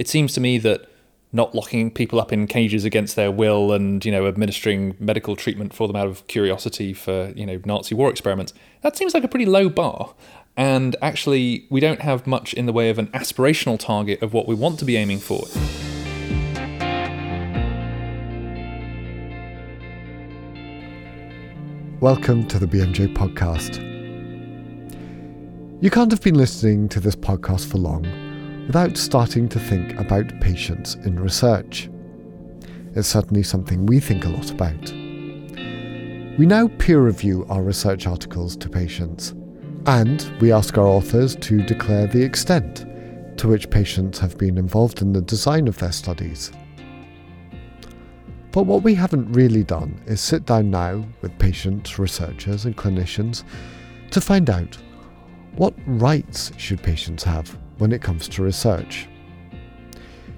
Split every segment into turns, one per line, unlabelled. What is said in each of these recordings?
it seems to me that not locking people up in cages against their will and you know administering medical treatment for them out of curiosity for you know Nazi war experiments that seems like a pretty low bar. And actually we don't have much in the way of an aspirational target of what we want to be aiming for.
Welcome to the BMJ podcast. You can't have been listening to this podcast for long without starting to think about patients in research. It's certainly something we think a lot about. We now peer review our research articles to patients, and we ask our authors to declare the extent to which patients have been involved in the design of their studies. But what we haven't really done is sit down now with patients, researchers, and clinicians to find out what rights should patients have when it comes to research?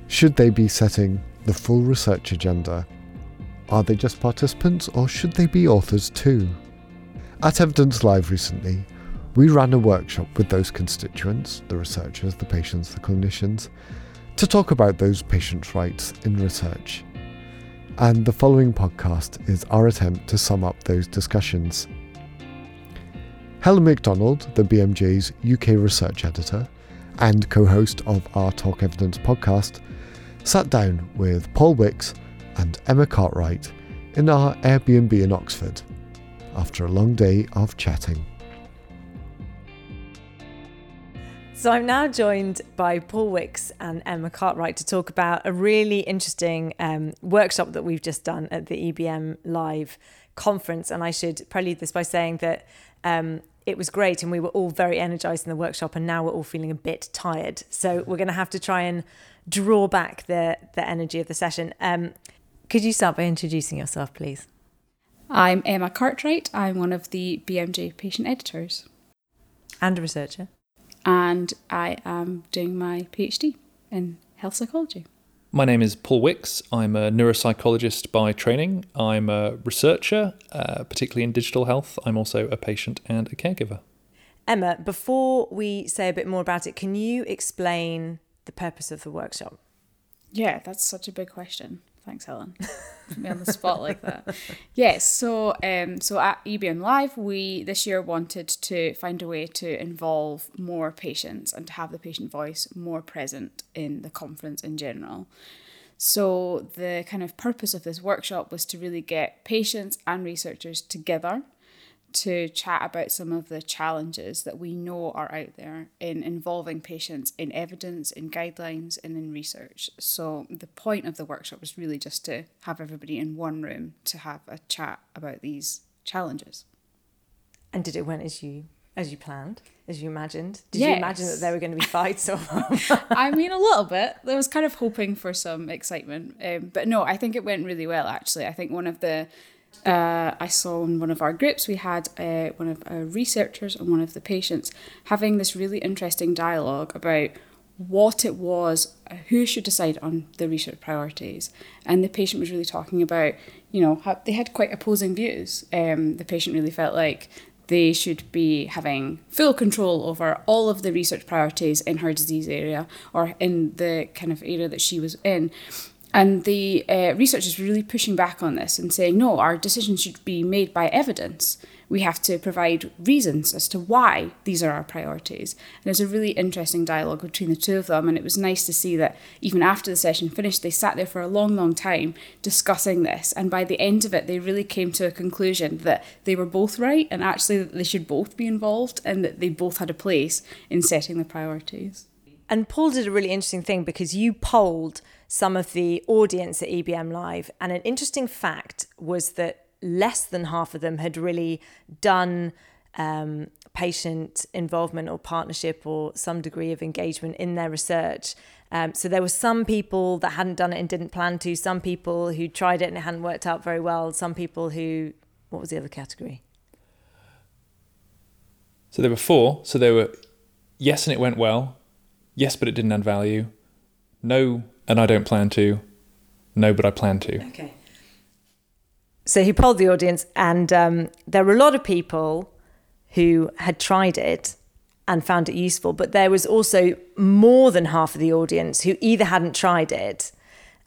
Should they be setting the full research agenda? Are they just participants or should they be authors too? At Evidence Live recently, we ran a workshop with those constituents, the researchers, the patients, the clinicians, to talk about those patients' rights in research. And the following podcast is our attempt to sum up those discussions. Helen Macdonald, the BMJ's UK research editor, and co host of our Talk Evidence podcast, sat down with Paul Wicks and Emma Cartwright in our Airbnb in Oxford after a long day of chatting.
So I'm now joined by Paul Wicks and Emma Cartwright to talk about a really interesting um, workshop that we've just done at the EBM Live conference. And I should prelude this by saying that um, it was great and we were all very energized in the workshop and now we're all feeling a bit tired. So we're going to have to try and draw back the the energy of the session. Um, could you start by introducing yourself please?
I'm emma cartwright. I'm one of the bmj patient editors.
And a researcher.
And i am doing my phd in health psychology
my name is Paul Wicks. I'm a neuropsychologist by training. I'm a researcher, uh, particularly in digital health. I'm also a patient and a caregiver.
Emma, before we say a bit more about it, can you explain the purpose of the workshop?
Yeah, that's such a big question. Thanks, Helen. Put me on the spot like that. Yes, so um, so at EBM Live, we this year wanted to find a way to involve more patients and to have the patient voice more present in the conference in general. So the kind of purpose of this workshop was to really get patients and researchers together to chat about some of the challenges that we know are out there in involving patients in evidence, in guidelines, and in research. So, the point of the workshop was really just to have everybody in one room to have a chat about these challenges.
And did it went as you as you planned, as you imagined? Did
yes.
you imagine that there were going to be fights? Or
I mean, a little bit. I was kind of hoping for some excitement, um, but no, I think it went really well. Actually, I think one of the uh, I saw in one of our groups, we had uh, one of our researchers and one of the patients having this really interesting dialogue about what it was, uh, who should decide on the research priorities. And the patient was really talking about, you know, how they had quite opposing views. Um, the patient really felt like they should be having full control over all of the research priorities in her disease area or in the kind of area that she was in. And the uh, research is really pushing back on this and saying, no, our decisions should be made by evidence. We have to provide reasons as to why these are our priorities. And there's a really interesting dialogue between the two of them. And it was nice to see that even after the session finished, they sat there for a long, long time discussing this. And by the end of it, they really came to a conclusion that they were both right and actually that they should both be involved and that they both had a place in setting the priorities.
And Paul did a really interesting thing because you polled some of the audience at EBM Live. And an interesting fact was that less than half of them had really done um, patient involvement or partnership or some degree of engagement in their research. Um, so there were some people that hadn't done it and didn't plan to, some people who tried it and it hadn't worked out very well, some people who, what was the other category?
So there were four. So there were yes, and it went well. Yes, but it didn't add value. No, and I don't plan to. No, but I plan to.
Okay. So he polled the audience, and um, there were a lot of people who had tried it and found it useful. But there was also more than half of the audience who either hadn't tried it,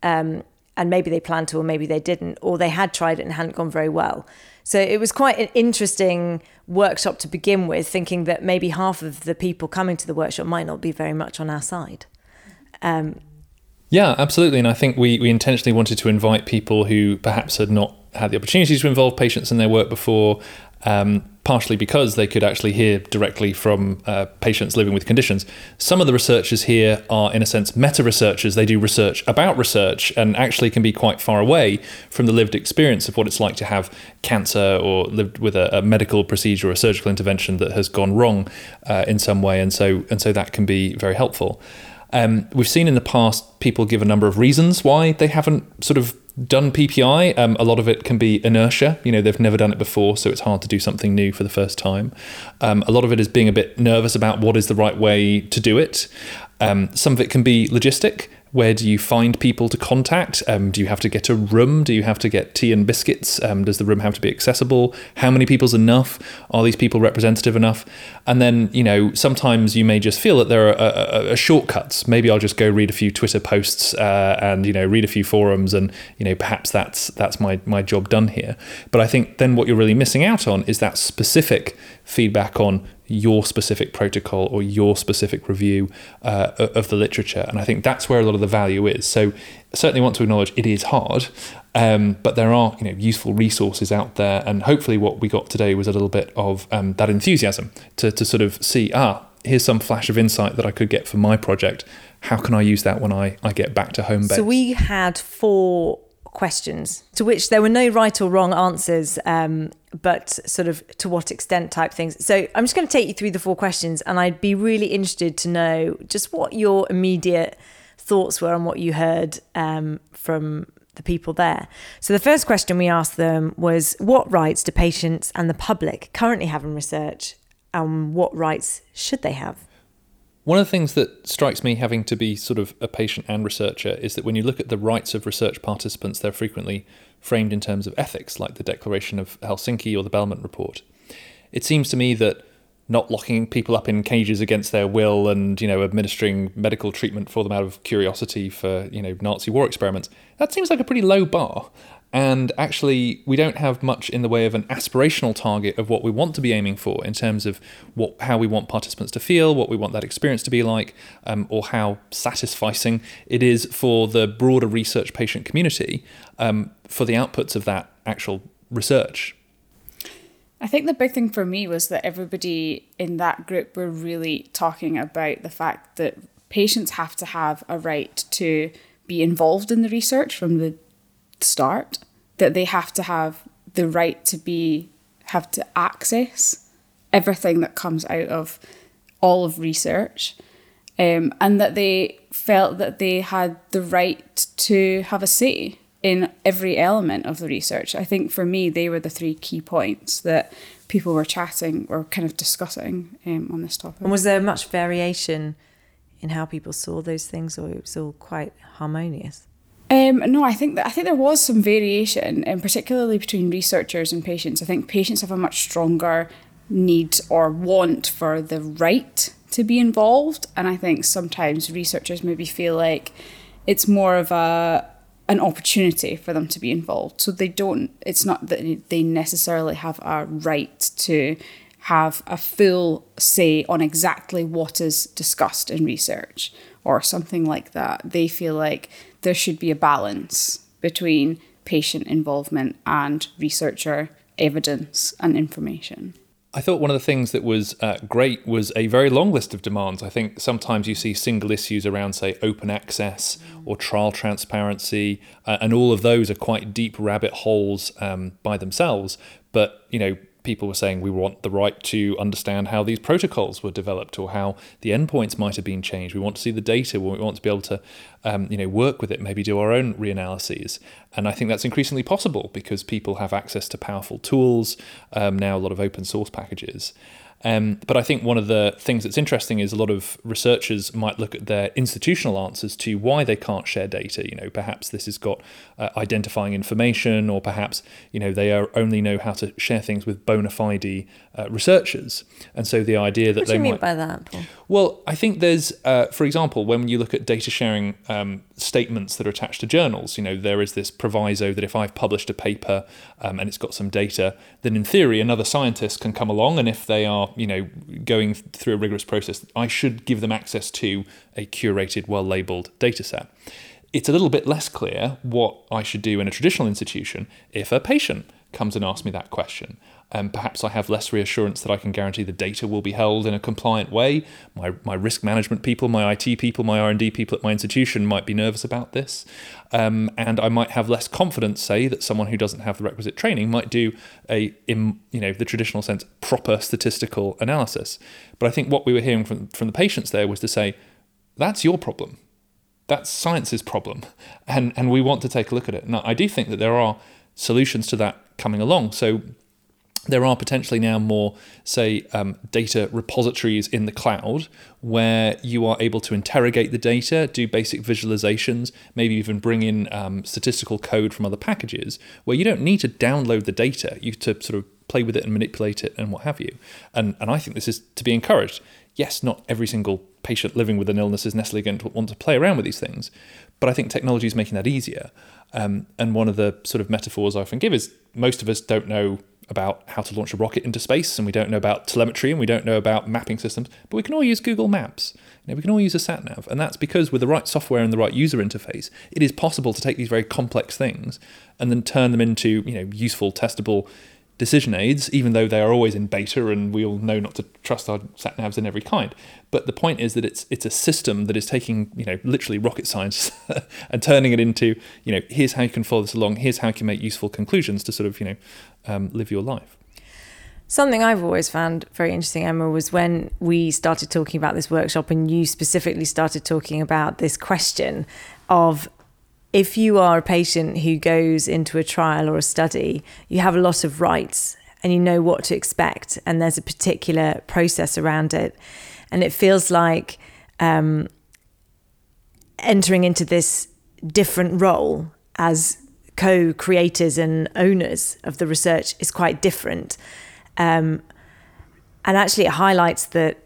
um, and maybe they planned to, or maybe they didn't, or they had tried it and hadn't gone very well. So it was quite an interesting workshop to begin with, thinking that maybe half of the people coming to the workshop might not be very much on our side. Um,
yeah, absolutely. And I think we, we intentionally wanted to invite people who perhaps had not had the opportunity to involve patients in their work before, um, partially because they could actually hear directly from uh, patients living with conditions. Some of the researchers here are, in a sense, meta researchers. They do research about research and actually can be quite far away from the lived experience of what it's like to have cancer or lived with a, a medical procedure or a surgical intervention that has gone wrong uh, in some way. And so, and so that can be very helpful. Um, we've seen in the past people give a number of reasons why they haven't sort of done PPI. Um, a lot of it can be inertia. You know, they've never done it before, so it's hard to do something new for the first time. Um, a lot of it is being a bit nervous about what is the right way to do it. Um, some of it can be logistic. Where do you find people to contact? Um, do you have to get a room? Do you have to get tea and biscuits? Um, does the room have to be accessible? How many people's enough? Are these people representative enough? And then, you know, sometimes you may just feel that there are uh, uh, shortcuts. Maybe I'll just go read a few Twitter posts uh, and you know read a few forums, and you know perhaps that's that's my my job done here. But I think then what you're really missing out on is that specific feedback on your specific protocol or your specific review uh, of the literature. And I think that's where a lot of the value is. So certainly want to acknowledge it is hard, um, but there are you know useful resources out there. And hopefully what we got today was a little bit of um, that enthusiasm to, to sort of see, ah, here's some flash of insight that I could get for my project. How can I use that when I, I get back to home base?
So we had four questions to which there were no right or wrong answers. Um, but sort of to what extent type things. So I'm just going to take you through the four questions, and I'd be really interested to know just what your immediate thoughts were on what you heard um, from the people there. So the first question we asked them was, what rights do patients and the public currently have in research, and what rights should they have?
One of the things that strikes me, having to be sort of a patient and researcher, is that when you look at the rights of research participants, they're frequently framed in terms of ethics, like the Declaration of Helsinki or the Belmont Report. It seems to me that not locking people up in cages against their will and you know administering medical treatment for them out of curiosity for you know Nazi war experiments that seems like a pretty low bar and actually, we don't have much in the way of an aspirational target of what we want to be aiming for in terms of what how we want participants to feel, what we want that experience to be like, um, or how satisfying it is for the broader research patient community um, for the outputs of that actual research.
I think the big thing for me was that everybody in that group were really talking about the fact that patients have to have a right to be involved in the research from the start that they have to have the right to be have to access everything that comes out of all of research um, and that they felt that they had the right to have a say in every element of the research. I think for me, they were the three key points that people were chatting or kind of discussing um, on this topic.
And was there much variation in how people saw those things, or it was all quite harmonious?
Um, no, I think that I think there was some variation, and um, particularly between researchers and patients. I think patients have a much stronger need or want for the right to be involved, and I think sometimes researchers maybe feel like it's more of a an opportunity for them to be involved. So they don't. It's not that they necessarily have a right to have a full say on exactly what is discussed in research or something like that. They feel like there should be a balance between patient involvement and researcher evidence and information.
I thought one of the things that was uh, great was a very long list of demands. I think sometimes you see single issues around, say, open access or trial transparency, uh, and all of those are quite deep rabbit holes um, by themselves. But you know, people were saying we want the right to understand how these protocols were developed or how the endpoints might have been changed. We want to see the data. We want to be able to, um, you know, work with it. Maybe do our own reanalyses. And I think that's increasingly possible because people have access to powerful tools um, now. A lot of open source packages. Um, but I think one of the things that's interesting is a lot of researchers might look at their institutional answers to why they can't share data. You know, perhaps this has got uh, identifying information, or perhaps you know they are only know how to share things with bona fide uh, researchers. And so the idea that
what do
they
you mean by that, Paul?
well, I think there's, uh, for example, when you look at data sharing um, statements that are attached to journals, you know, there is this proviso that if I've published a paper um, and it's got some data, then in theory another scientist can come along, and if they are, you know, going through a rigorous process, I should give them access to a curated, well-labeled data set. It's a little bit less clear what I should do in a traditional institution if a patient comes and asks me that question. Um, perhaps I have less reassurance that I can guarantee the data will be held in a compliant way. My, my risk management people, my IT people, my R&D people at my institution might be nervous about this. Um, and I might have less confidence, say, that someone who doesn't have the requisite training might do a, in you know, the traditional sense, proper statistical analysis. But I think what we were hearing from, from the patients there was to say, that's your problem. That's science's problem. And, and we want to take a look at it. Now, I do think that there are solutions to that coming along. So there are potentially now more, say, um, data repositories in the cloud where you are able to interrogate the data, do basic visualizations, maybe even bring in um, statistical code from other packages, where you don't need to download the data, you to sort of play with it and manipulate it and what have you. And and I think this is to be encouraged. Yes, not every single patient living with an illness is necessarily going to want to play around with these things, but I think technology is making that easier. Um, and one of the sort of metaphors I often give is most of us don't know about how to launch a rocket into space, and we don't know about telemetry, and we don't know about mapping systems, but we can all use Google Maps. You know, we can all use a sat nav, and that's because with the right software and the right user interface, it is possible to take these very complex things and then turn them into you know useful, testable decision aids, even though they are always in beta and we all know not to trust our sat navs in every kind. But the point is that it's it's a system that is taking, you know, literally rocket science and turning it into, you know, here's how you can follow this along, here's how you can make useful conclusions to sort of, you know, um, live your life.
Something I've always found very interesting, Emma, was when we started talking about this workshop and you specifically started talking about this question of if you are a patient who goes into a trial or a study, you have a lot of rights and you know what to expect, and there's a particular process around it. And it feels like um, entering into this different role as co creators and owners of the research is quite different. Um, and actually, it highlights that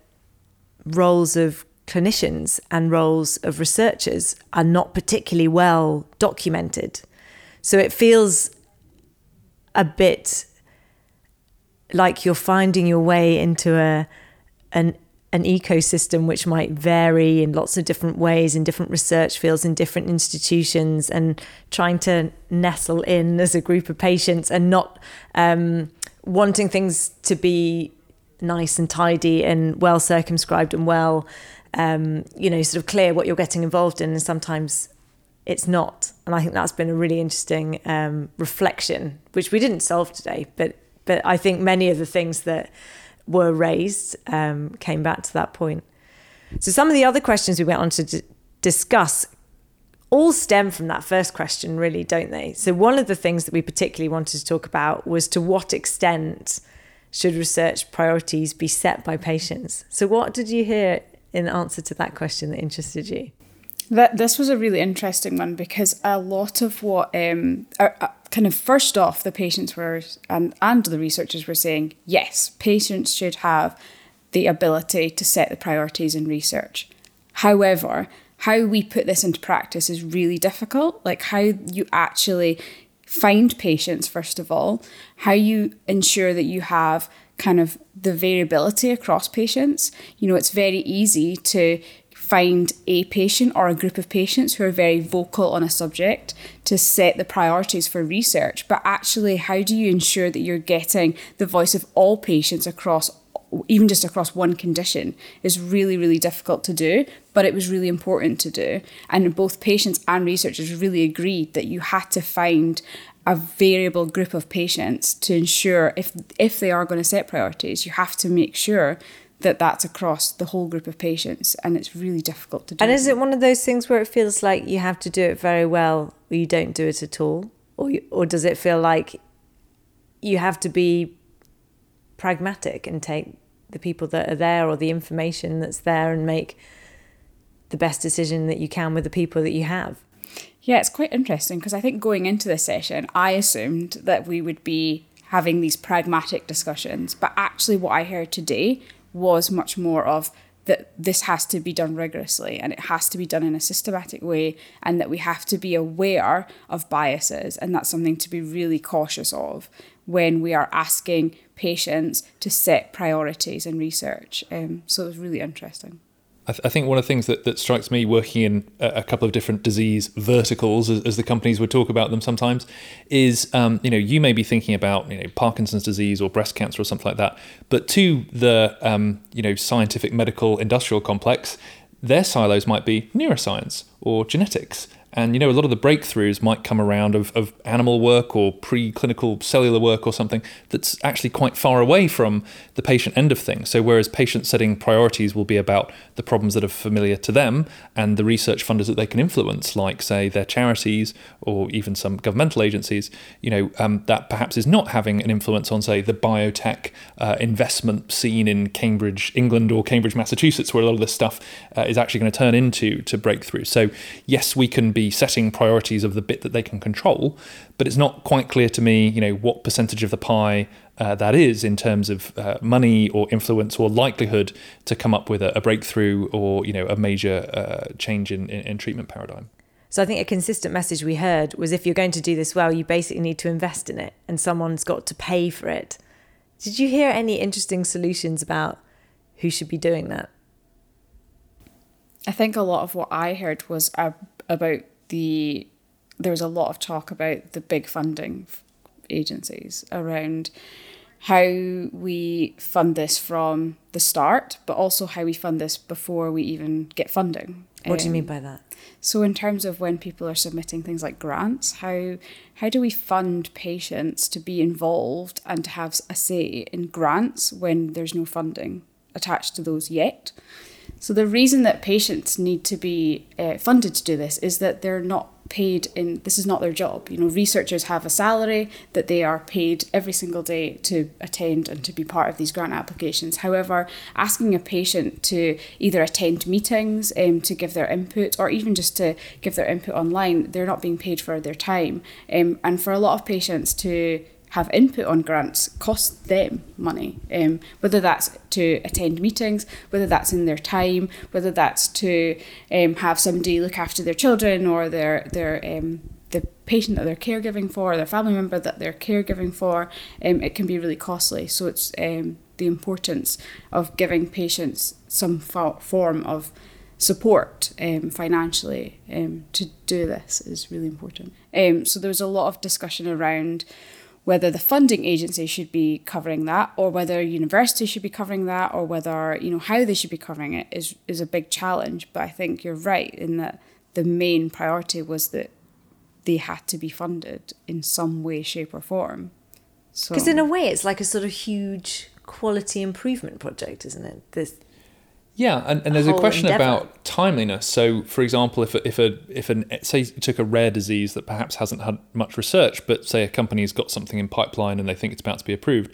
roles of clinicians and roles of researchers are not particularly well documented. So it feels a bit like you're finding your way into a an an ecosystem which might vary in lots of different ways in different research fields in different institutions and trying to nestle in as a group of patients and not um, wanting things to be nice and tidy and well circumscribed and well um, you know, sort of clear what you're getting involved in, and sometimes it's not. And I think that's been a really interesting um, reflection, which we didn't solve today, but but I think many of the things that were raised um, came back to that point. So some of the other questions we went on to d- discuss all stem from that first question, really, don't they? So one of the things that we particularly wanted to talk about was to what extent should research priorities be set by patients? So what did you hear in answer to that question that interested you?
That this was a really interesting one because a lot of what um, are, kind of first off the patients were and and the researchers were saying yes, patients should have the ability to set the priorities in research. However, how we put this into practice is really difficult. Like how you actually find patients first of all, how you ensure that you have kind of the variability across patients. You know, it's very easy to find a patient or a group of patients who are very vocal on a subject to set the priorities for research. But actually, how do you ensure that you're getting the voice of all patients across? Even just across one condition is really, really difficult to do, but it was really important to do. And both patients and researchers really agreed that you had to find a variable group of patients to ensure if if they are going to set priorities, you have to make sure that that's across the whole group of patients, and it's really difficult to do.
And is it one of those things where it feels like you have to do it very well, or you don't do it at all, or or does it feel like you have to be pragmatic and take the people that are there or the information that's there and make the best decision that you can with the people that you have.
Yeah, it's quite interesting because I think going into this session, I assumed that we would be having these pragmatic discussions, but actually, what I heard today was much more of that this has to be done rigorously and it has to be done in a systematic way, and that we have to be aware of biases, and that's something to be really cautious of when we are asking patients to set priorities in research. Um, so it was really interesting.
I, th- I, think one of the things that, that strikes me working in a, a couple of different disease verticals, as, as, the companies would talk about them sometimes, is um, you know you may be thinking about you know Parkinson's disease or breast cancer or something like that, but to the um, you know scientific medical industrial complex, their silos might be neuroscience or genetics and you know, a lot of the breakthroughs might come around of, of animal work or preclinical cellular work or something that's actually quite far away from the patient end of things. So, whereas patient setting priorities will be about the problems that are familiar to them and the research funders that they can influence, like, say, their charities or even some governmental agencies, you know, um, that perhaps is not having an influence on, say, the biotech uh, investment scene in Cambridge, England, or Cambridge, Massachusetts, where a lot of this stuff uh, is actually going to turn into to breakthrough. So, yes, we can be setting priorities of the bit that they can control, but it's not quite clear to me, you know, what percentage of the pie uh, that is in terms of uh, money or influence or likelihood to come up with a, a breakthrough or you know a major uh, change in, in, in treatment paradigm.
So I think a consistent message we heard was if you're going to do this well, you basically need to invest in it, and someone's got to pay for it. Did you hear any interesting solutions about who should be doing that?
I think a lot of what I heard was about the there was a lot of talk about the big funding agencies around how we fund this from the start, but also how we fund this before we even get funding.
What um, do you mean um, by that?
So, in terms of when people are submitting things like grants, how how do we fund patients to be involved and to have a say in grants when there's no funding attached to those yet? So the reason that patients need to be uh, funded to do this is that they're not paid in this is not their job. You know researchers have a salary that they are paid every single day to attend and to be part of these grant applications. However asking a patient to either attend meetings um, to give their input or even just to give their input online they're not being paid for their time. Um, and for a lot of patients to have input on grants cost them money, um, whether that's to attend meetings, whether that's in their time, whether that's to um, have somebody look after their children or their their um, the patient that they're caregiving for, or their family member that they're caregiving for. Um, it can be really costly. So it's um, the importance of giving patients some fo- form of support um, financially um, to do this is really important. Um, so there was a lot of discussion around whether the funding agency should be covering that or whether university should be covering that or whether you know how they should be covering it is is a big challenge but i think you're right in that the main priority was that they had to be funded in some way shape or form
because so. in a way it's like a sort of huge quality improvement project isn't it this
yeah, and, and there's a question endeavor. about timeliness. So, for example, if a, if a if an say you took a rare disease that perhaps hasn't had much research, but say a company's got something in pipeline and they think it's about to be approved,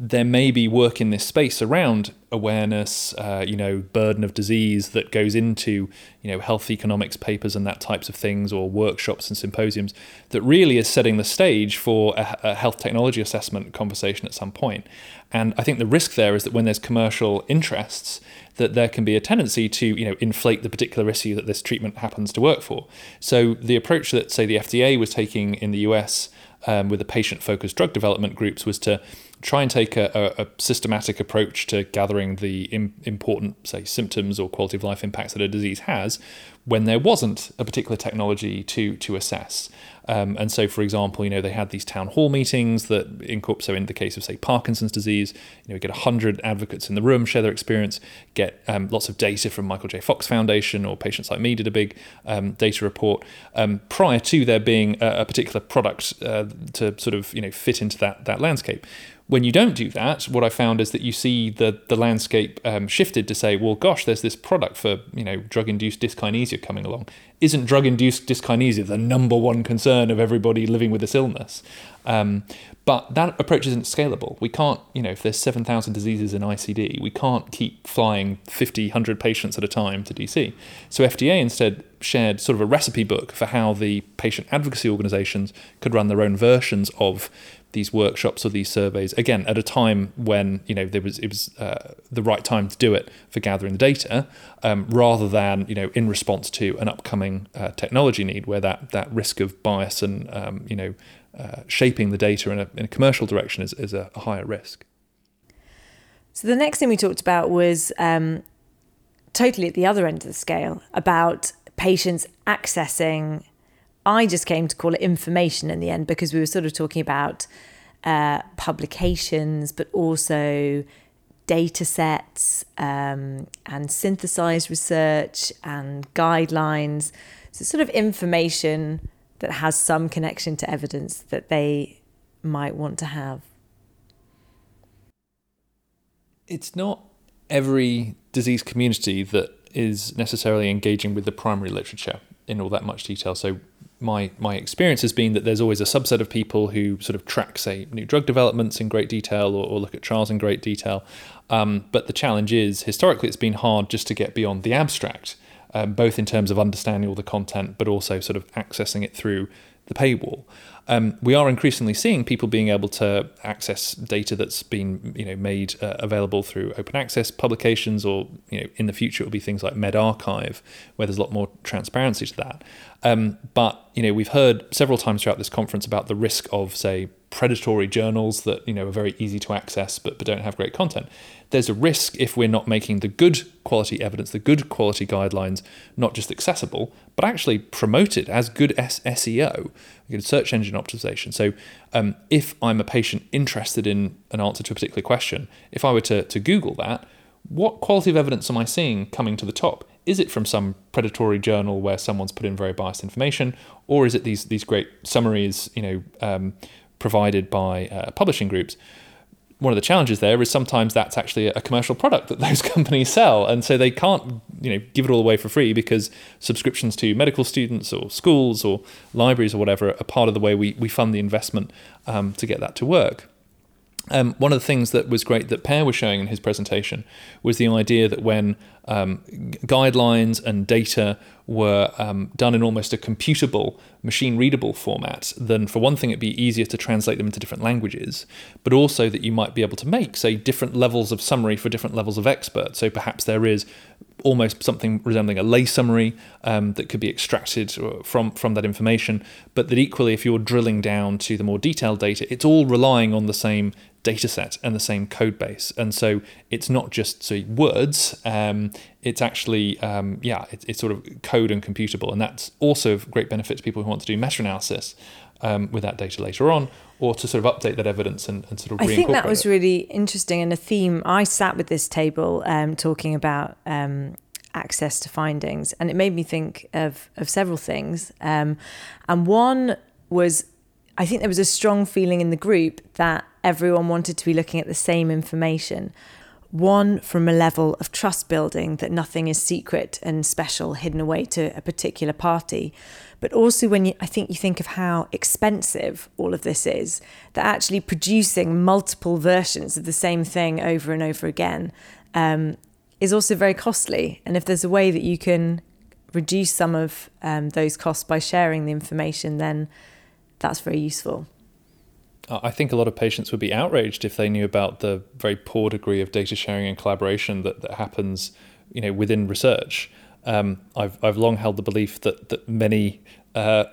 there may be work in this space around awareness, uh, you know, burden of disease that goes into, you know, health economics papers and that types of things, or workshops and symposiums that really is setting the stage for a, a health technology assessment conversation at some point. And I think the risk there is that when there's commercial interests, that there can be a tendency to, you know, inflate the particular issue that this treatment happens to work for. So the approach that, say, the FDA was taking in the US um, with the patient focused drug development groups was to try and take a, a, systematic approach to gathering the Im- important, say, symptoms or quality of life impacts that a disease has when there wasn't a particular technology to to assess. Um, and so, for example, you know they had these town hall meetings that incorporate. So, in the case of say Parkinson's disease, you know, we get hundred advocates in the room, share their experience, get um, lots of data from Michael J. Fox Foundation or Patients Like Me did a big um, data report um, prior to there being a, a particular product uh, to sort of you know fit into that that landscape when you don't do that, what I found is that you see the the landscape um, shifted to say, well, gosh, there's this product for you know drug induced dyskinesia coming along. Isn't drug induced dyskinesia the number one concern of everybody living with this illness? Um, but that approach isn't scalable. We can't, you know, if there's 7,000 diseases in ICD, we can't keep flying 50, 100 patients at a time to DC. So FDA instead shared sort of a recipe book for how the patient advocacy organizations could run their own versions of these workshops or these surveys again at a time when you know there was it was uh, the right time to do it for gathering the data um, rather than you know in response to an upcoming uh, technology need where that that risk of bias and um, you know uh, shaping the data in a, in a commercial direction is, is a, higher risk.
So the next thing we talked about was um, totally at the other end of the scale about patients accessing I just came to call it information in the end because we were sort of talking about uh, publications, but also data sets um, and synthesized research and guidelines. So, sort of information that has some connection to evidence that they might want to have.
It's not every disease community that is necessarily engaging with the primary literature in all that much detail. So my my experience has been that there's always a subset of people who sort of track, say, new drug developments in great detail or, or look at trials in great detail. Um, but the challenge is, historically, it's been hard just to get beyond the abstract, um, both in terms of understanding all the content, but also sort of accessing it through the paywall. Um, we are increasingly seeing people being able to access data that's been you know made uh, available through open access publications, or you know in the future it will be things like medRxiv, where there's a lot more transparency to that. Um, but you know we've heard several times throughout this conference about the risk of say predatory journals that you know are very easy to access but, but don't have great content. There's a risk if we're not making the good quality evidence the good quality guidelines not just accessible but actually promoted as good seo good search engine optimization. So um, if i'm a patient interested in an answer to a particular question if i were to, to google that what quality of evidence am i seeing coming to the top? Is it from some predatory journal where someone's put in very biased information, or is it these these great summaries, you know, um, provided by uh, publishing groups? One of the challenges there is sometimes that's actually a commercial product that those companies sell, and so they can't, you know, give it all away for free because subscriptions to medical students or schools or libraries or whatever are part of the way we, we fund the investment um, to get that to work. Um, one of the things that was great that Per was showing in his presentation was the idea that when um, guidelines and data were um, done in almost a computable, machine readable format, then for one thing, it'd be easier to translate them into different languages, but also that you might be able to make, say, different levels of summary for different levels of expert. So perhaps there is almost something resembling a lay summary um, that could be extracted uh, from from that information, but that equally, if you're drilling down to the more detailed data, it's all relying on the same data set and the same code base. And so it's not just say words, um, it's actually, um, yeah, it, it's sort of code and computable. And that's also of great benefit to people who want to do meta analysis um, with that data later on or to sort of update that evidence and, and sort of
I think that was it. really interesting and a theme. I sat with this table um, talking about um, access to findings and it made me think of, of several things. Um, and one was I think there was a strong feeling in the group that everyone wanted to be looking at the same information. One, from a level of trust building that nothing is secret and special hidden away to a particular party. But also, when you, I think you think of how expensive all of this is, that actually producing multiple versions of the same thing over and over again um, is also very costly. And if there's a way that you can reduce some of um, those costs by sharing the information, then that's very useful.
I think a lot of patients would be outraged if they knew about the very poor degree of data sharing and collaboration that, that happens, you know, within research. Um, I've I've long held the belief that that many uh,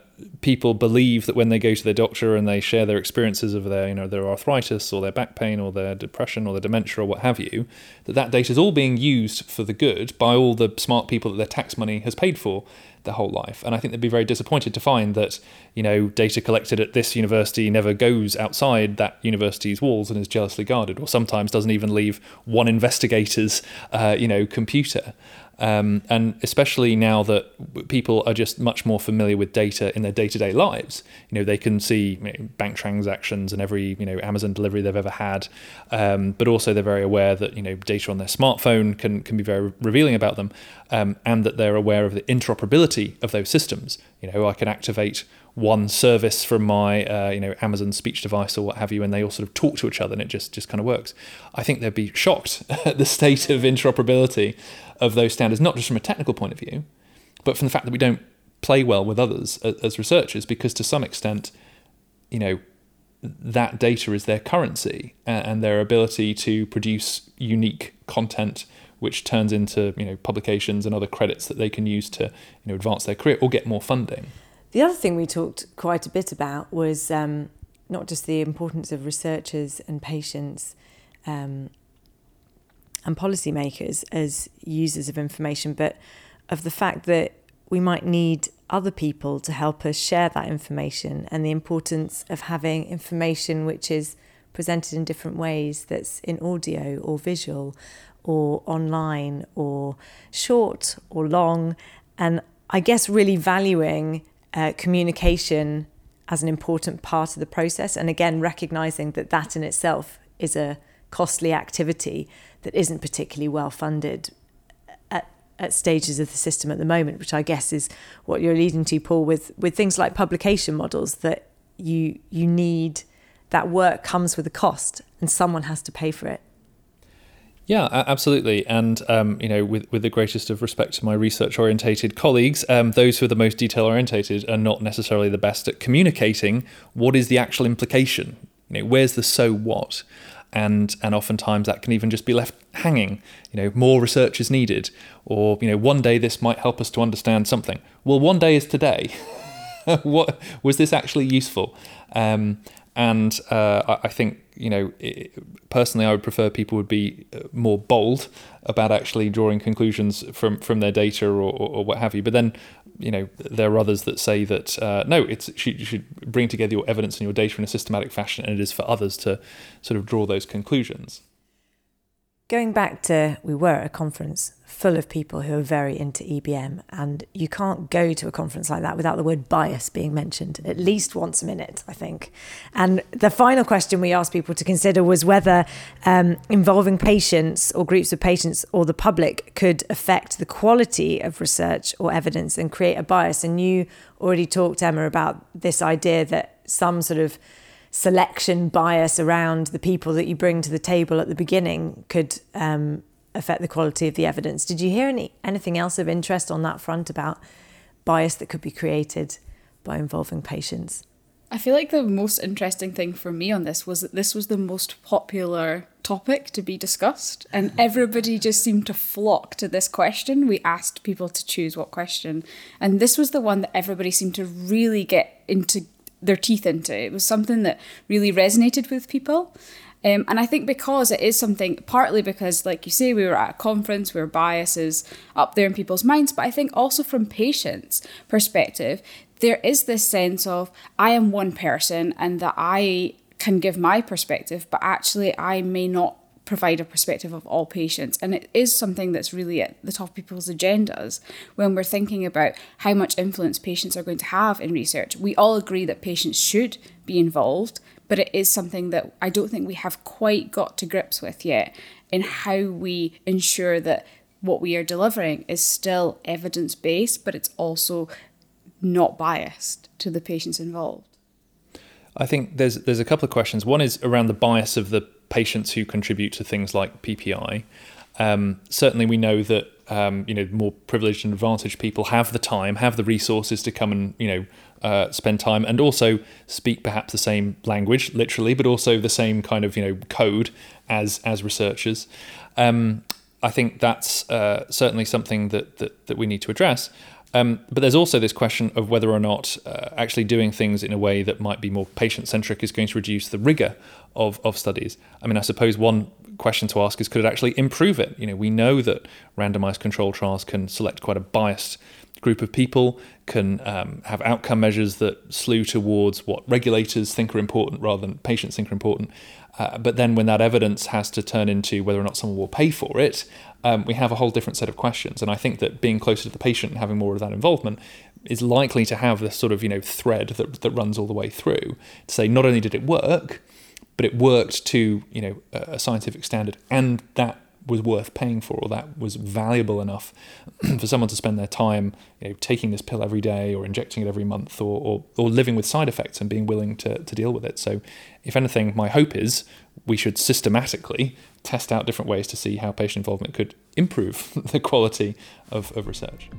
people believe that when they go to their doctor and they share their experiences of their you know their arthritis or their back pain or their depression or their dementia or what have you, that that data is all being used for the good by all the smart people that their tax money has paid for their whole life. And I think they'd be very disappointed to find that, you know, data collected at this university never goes outside that university's walls and is jealously guarded, or sometimes doesn't even leave one investigator's, uh, you know, computer. Um, and especially now that people are just much more familiar with data in their day-to-day lives, you know, they can see you know, bank transactions and every you know Amazon delivery they've ever had, um, but also they're very aware that you know data on their smartphone can can be very revealing about them, um, and that they're aware of the interoperability of those systems. You know, I can activate one service from my uh, you know Amazon speech device or what have you, and they all sort of talk to each other, and it just just kind of works. I think they'd be shocked at the state of interoperability of those standards, not just from a technical point of view, but from the fact that we don't play well with others as researchers, because to some extent, you know, that data is their currency and their ability to produce unique content which turns into you know publications and other credits that they can use to you know advance their career or get more funding.
The other thing we talked quite a bit about was um, not just the importance of researchers and patients um, and policymakers as users of information, but of the fact that we might need other people to help us share that information and the importance of having information which is presented in different ways that's in audio or visual or online or short or long. And I guess really valuing uh, communication as an important part of the process. And again, recognizing that that in itself is a costly activity that isn't particularly well funded at, at stages of the system at the moment, which I guess is what you're leading to, Paul, with, with things like publication models that you you need that work comes with a cost and someone has to pay for it.
Yeah, absolutely. And, um, you know, with, with the greatest of respect to my research orientated colleagues, um, those who are the most detail orientated are not necessarily the best at communicating what is the actual implication. You know, where's the so what? And, and oftentimes that can even just be left hanging. You know, more research is needed, or you know, one day this might help us to understand something. Well, one day is today. what was this actually useful? Um, and uh, I think you know, personally, I would prefer people would be uh, more bold about actually drawing conclusions from from their data or, or, or what have you. But then, you know, there are others that say that uh, no, it's you should bring together your evidence and your data in a systematic fashion, and it is for others to sort of draw those conclusions.
Going back to, we were at a conference full of people who are very into EBM, and you can't go to a conference like that without the word bias being mentioned at least once a minute, I think. And the final question we asked people to consider was whether um, involving patients or groups of patients or the public could affect the quality of research or evidence and create a bias. And you already talked, Emma, about this idea that some sort of selection bias around the people that you bring to the table at the beginning could um, affect the quality of the evidence. Did you hear any anything else of interest on that front about bias that could be created by involving patients?
I feel like the most interesting thing for me on this was that this was the most popular topic to be discussed, and everybody just seemed to flock to this question. We asked people to choose what question, and this was the one that everybody seemed to really get into their teeth into. It was something that really resonated with people. Um, and I think because it is something, partly because, like you say, we were at a conference where bias is up there in people's minds, but I think also from patients' perspective, there is this sense of I am one person and that I can give my perspective, but actually I may not provide a perspective of all patients. And it is something that's really at the top of people's agendas when we're thinking about how much influence patients are going to have in research. We all agree that patients should be involved, but it is something that I don't think we have quite got to grips with yet in how we ensure that what we are delivering is still evidence based, but it's also not biased to the patients involved.
I think there's there's a couple of questions. One is around the bias of the patients who contribute to things like PPI. Um, certainly, we know that um, you know more privileged and advantaged people have the time, have the resources to come and you know uh, spend time, and also speak perhaps the same language, literally, but also the same kind of you know code as as researchers. Um, I think that's uh, certainly something that, that that we need to address. Um, but there's also this question of whether or not uh, actually doing things in a way that might be more patient centric is going to reduce the rigor of, of studies. I mean, I suppose one question to ask is could it actually improve it? You know, we know that randomized control trials can select quite a biased group of people, can um, have outcome measures that slew towards what regulators think are important rather than patients think are important. Uh, but then when that evidence has to turn into whether or not someone will pay for it, um, we have a whole different set of questions. And I think that being closer to the patient and having more of that involvement is likely to have this sort of you know thread that that runs all the way through to say not only did it work, but it worked to you know a scientific standard, and that was worth paying for, or that was valuable enough for someone to spend their time you know, taking this pill every day, or injecting it every month, or, or, or living with side effects and being willing to, to deal with it. So, if anything, my hope is we should systematically test out different ways to see how patient involvement could improve the quality of, of research.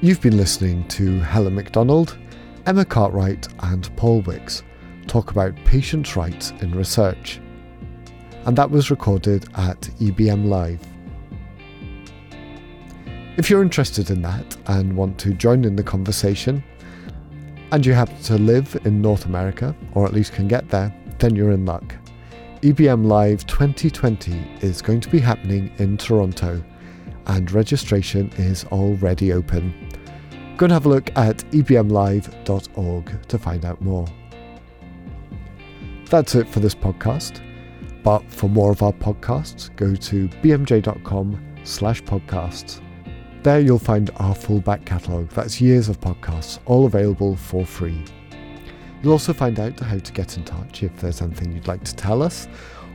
You've been listening to Helen Macdonald, Emma Cartwright, and Paul Wicks talk about patients' rights in research. And that was recorded at EBM Live. If you're interested in that and want to join in the conversation, and you happen to live in North America, or at least can get there, then you're in luck. EBM Live 2020 is going to be happening in Toronto, and registration is already open. Go and have a look at ebmlive.org to find out more. That's it for this podcast. But for more of our podcasts, go to bmj.com slash podcasts. There you'll find our full back catalogue. That's years of podcasts, all available for free. You'll also find out how to get in touch if there's anything you'd like to tell us,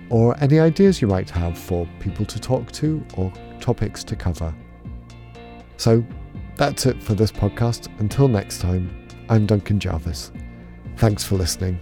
or any ideas you might have for people to talk to or topics to cover. So that's it for this podcast. Until next time, I'm Duncan Jarvis. Thanks for listening.